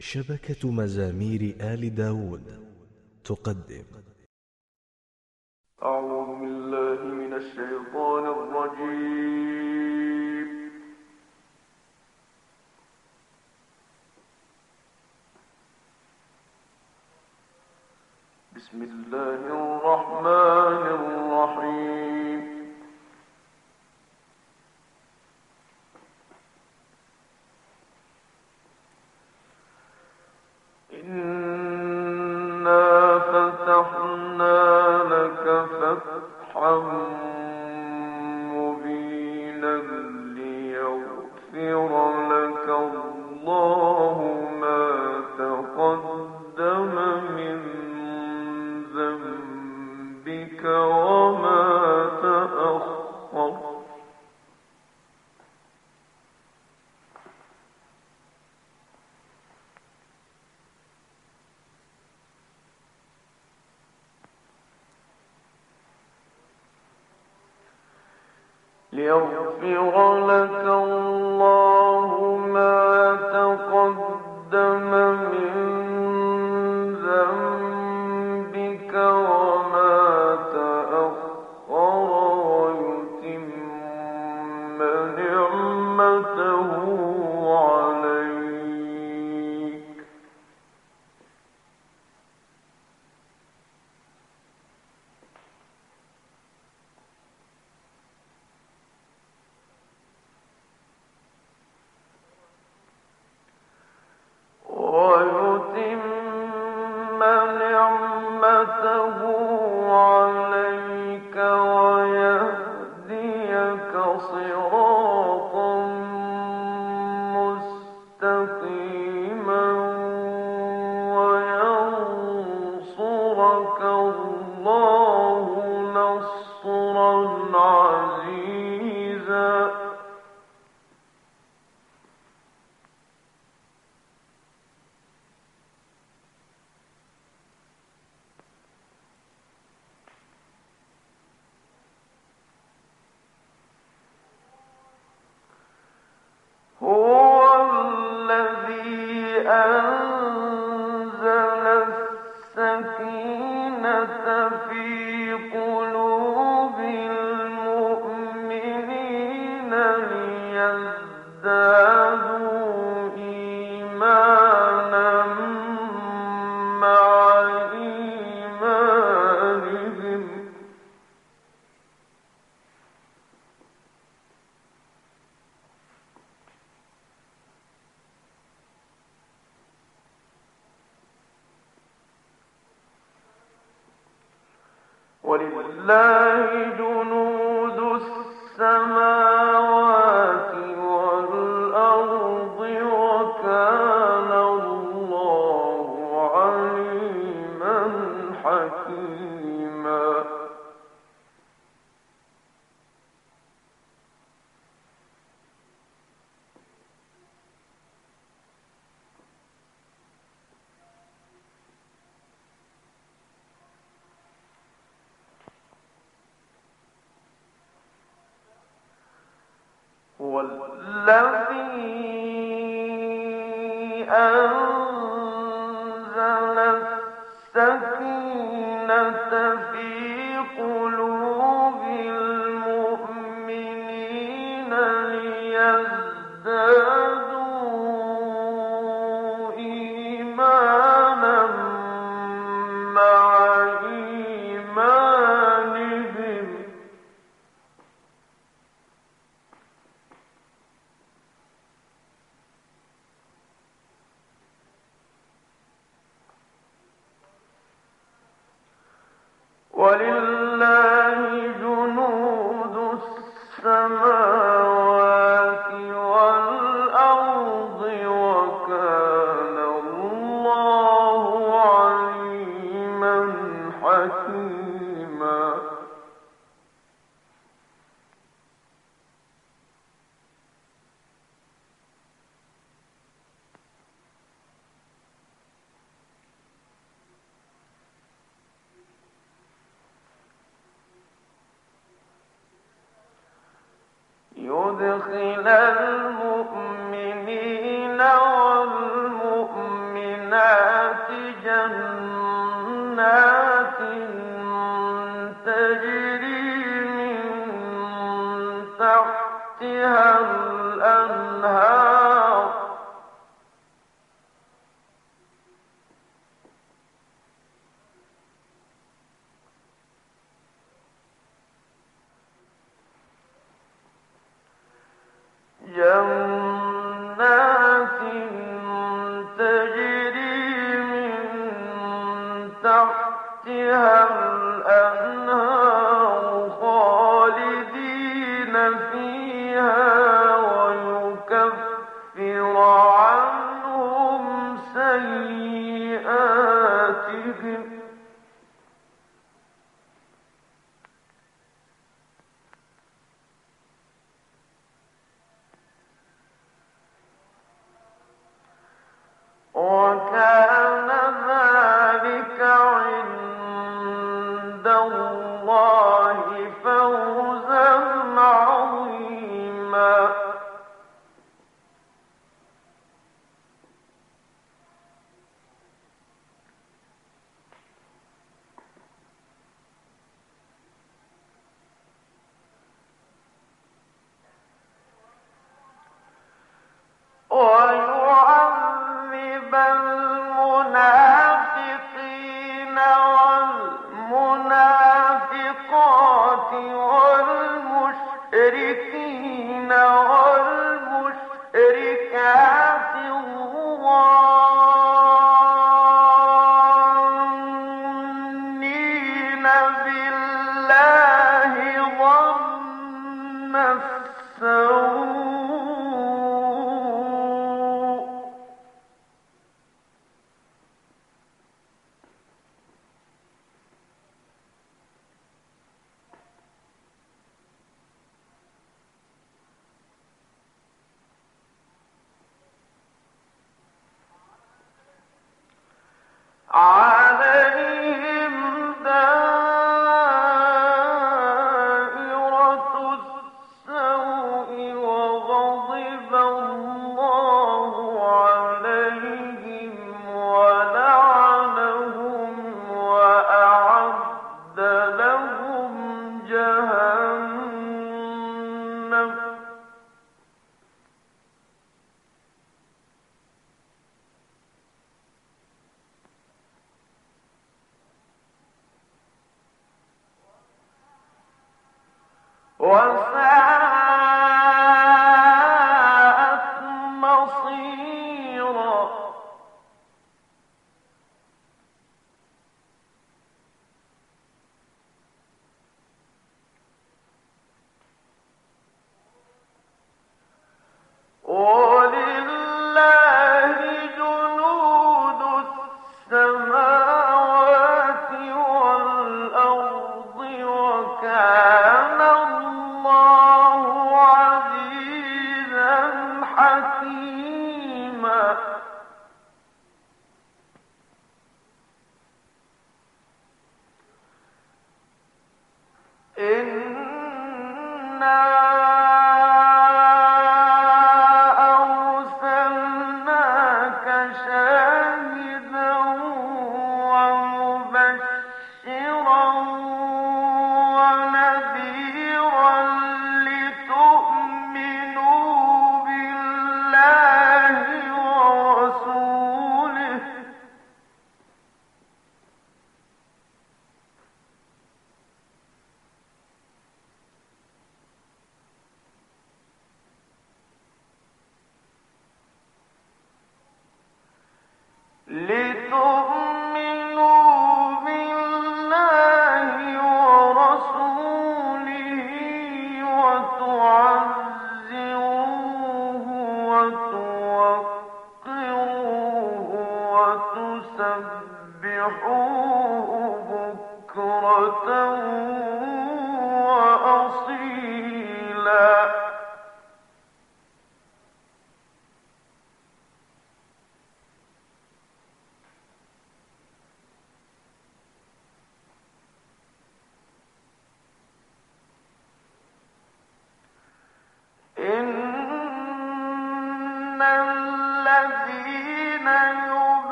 شبكة مزامير آل داود تقدم. أعوذ بالله من الشيطان الرجيم. بسم الله الرحمن الرحيم ليغفر لك الله. إنه مَا الذي أنزل حكيم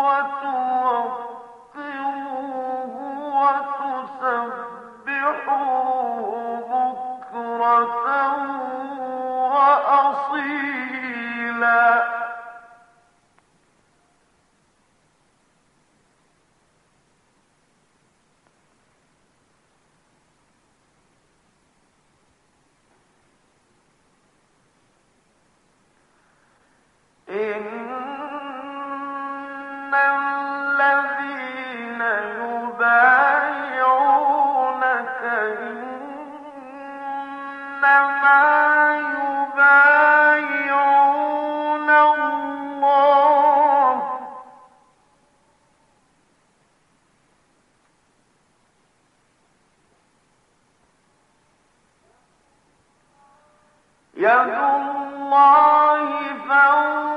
سورة يقولون بألسنتهم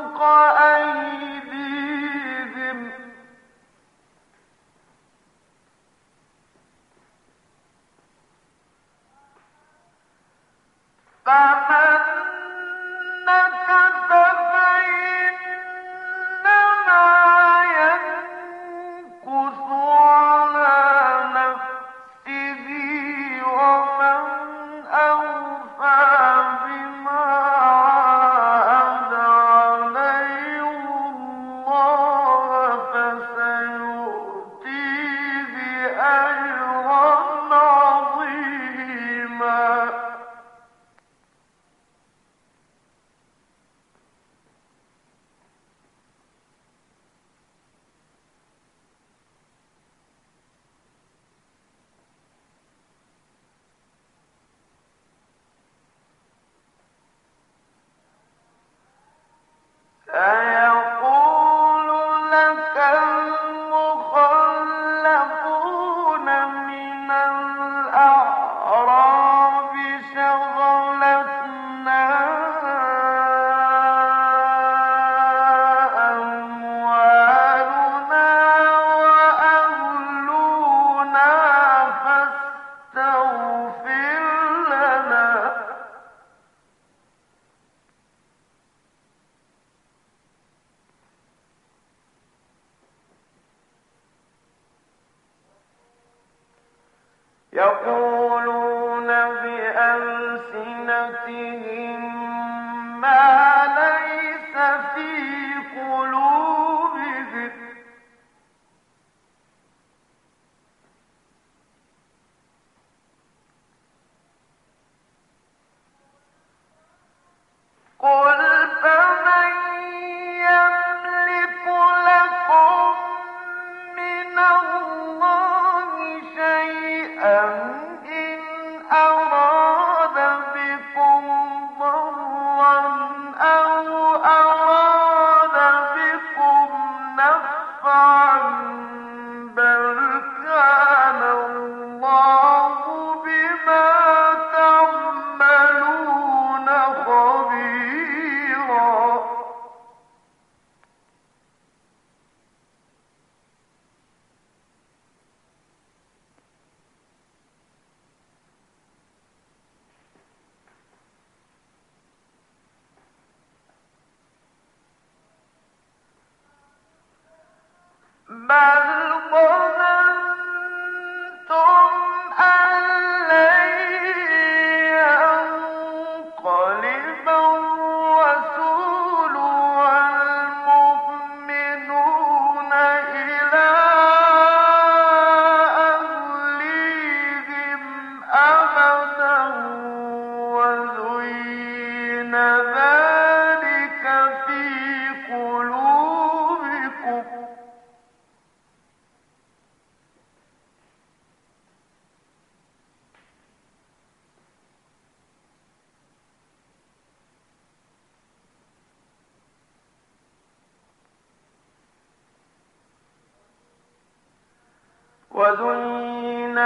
وزين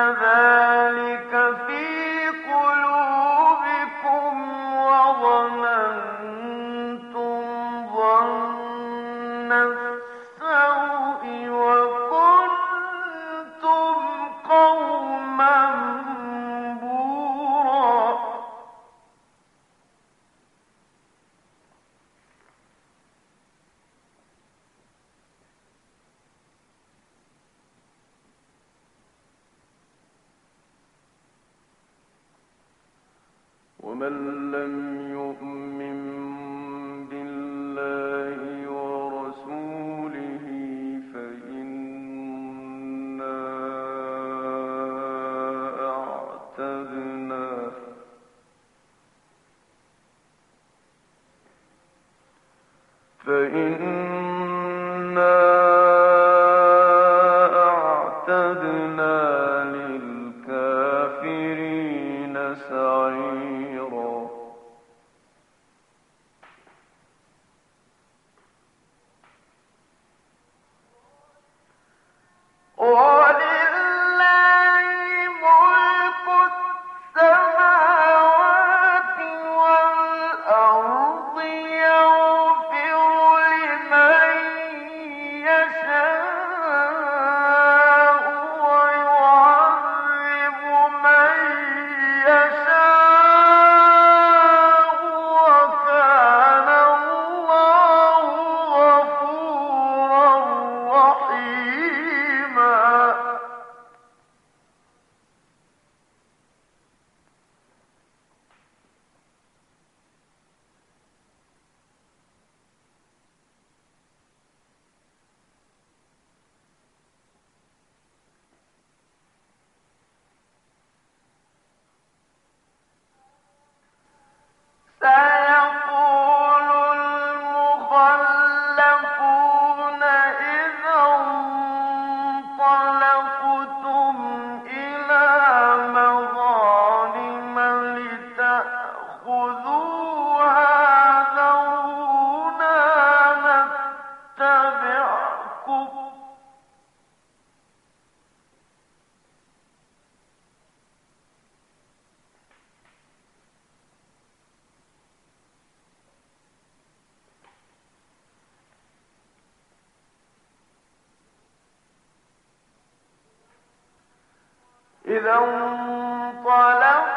إذا انطلقت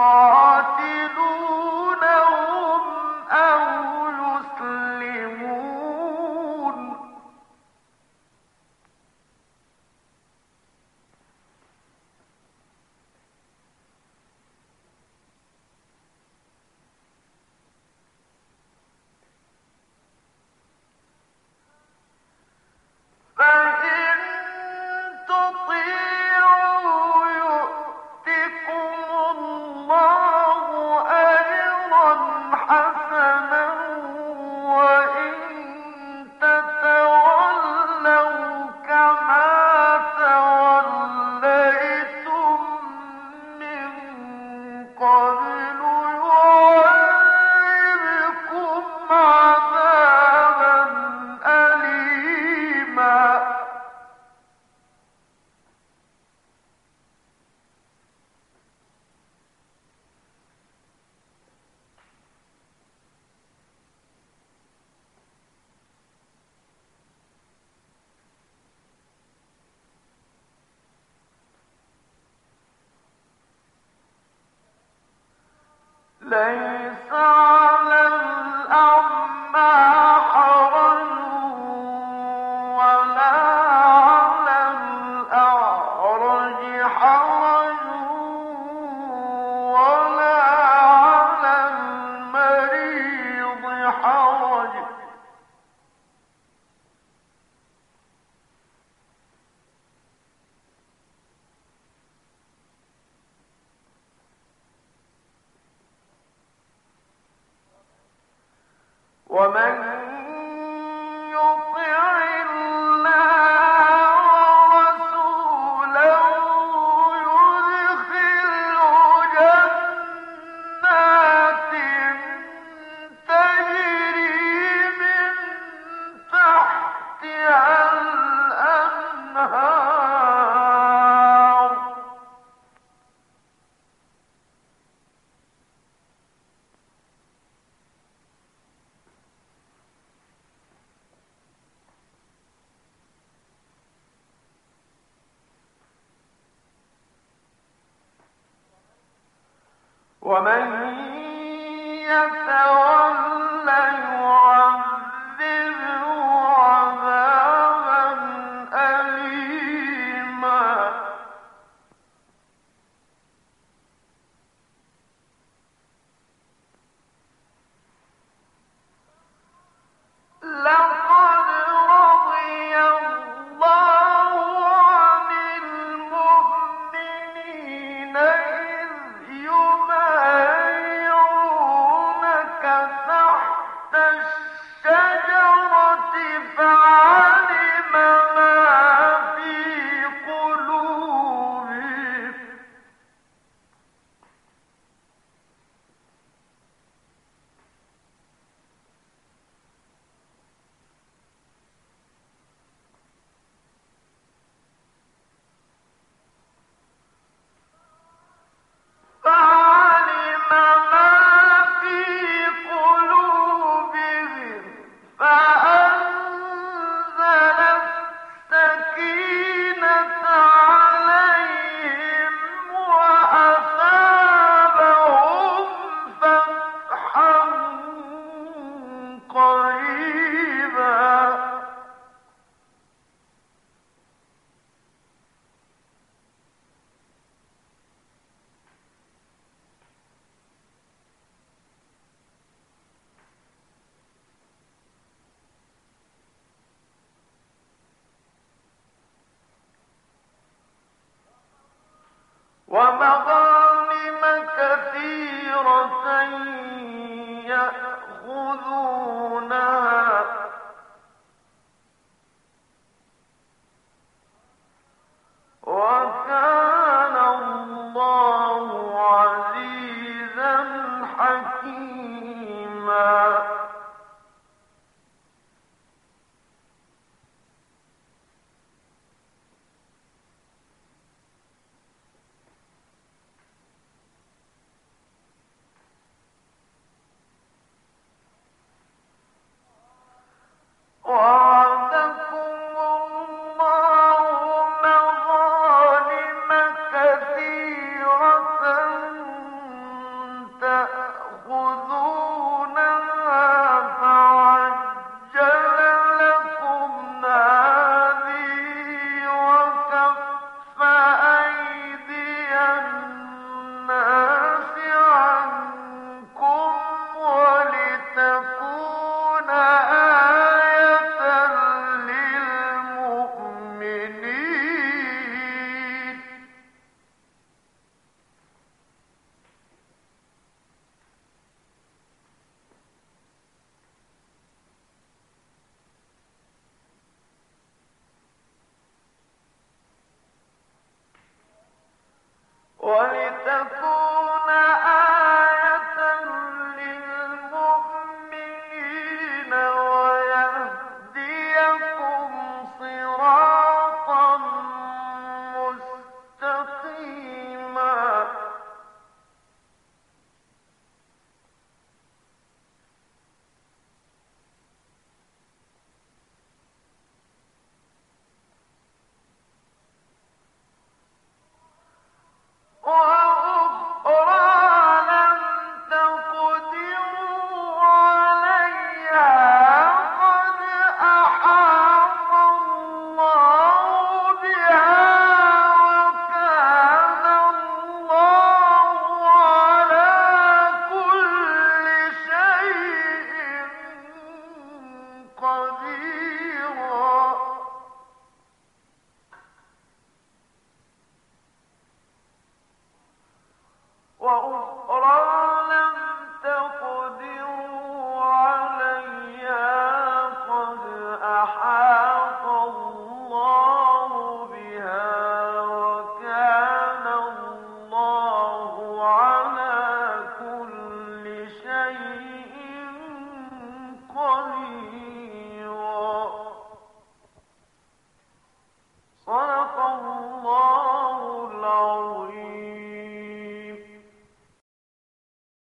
الله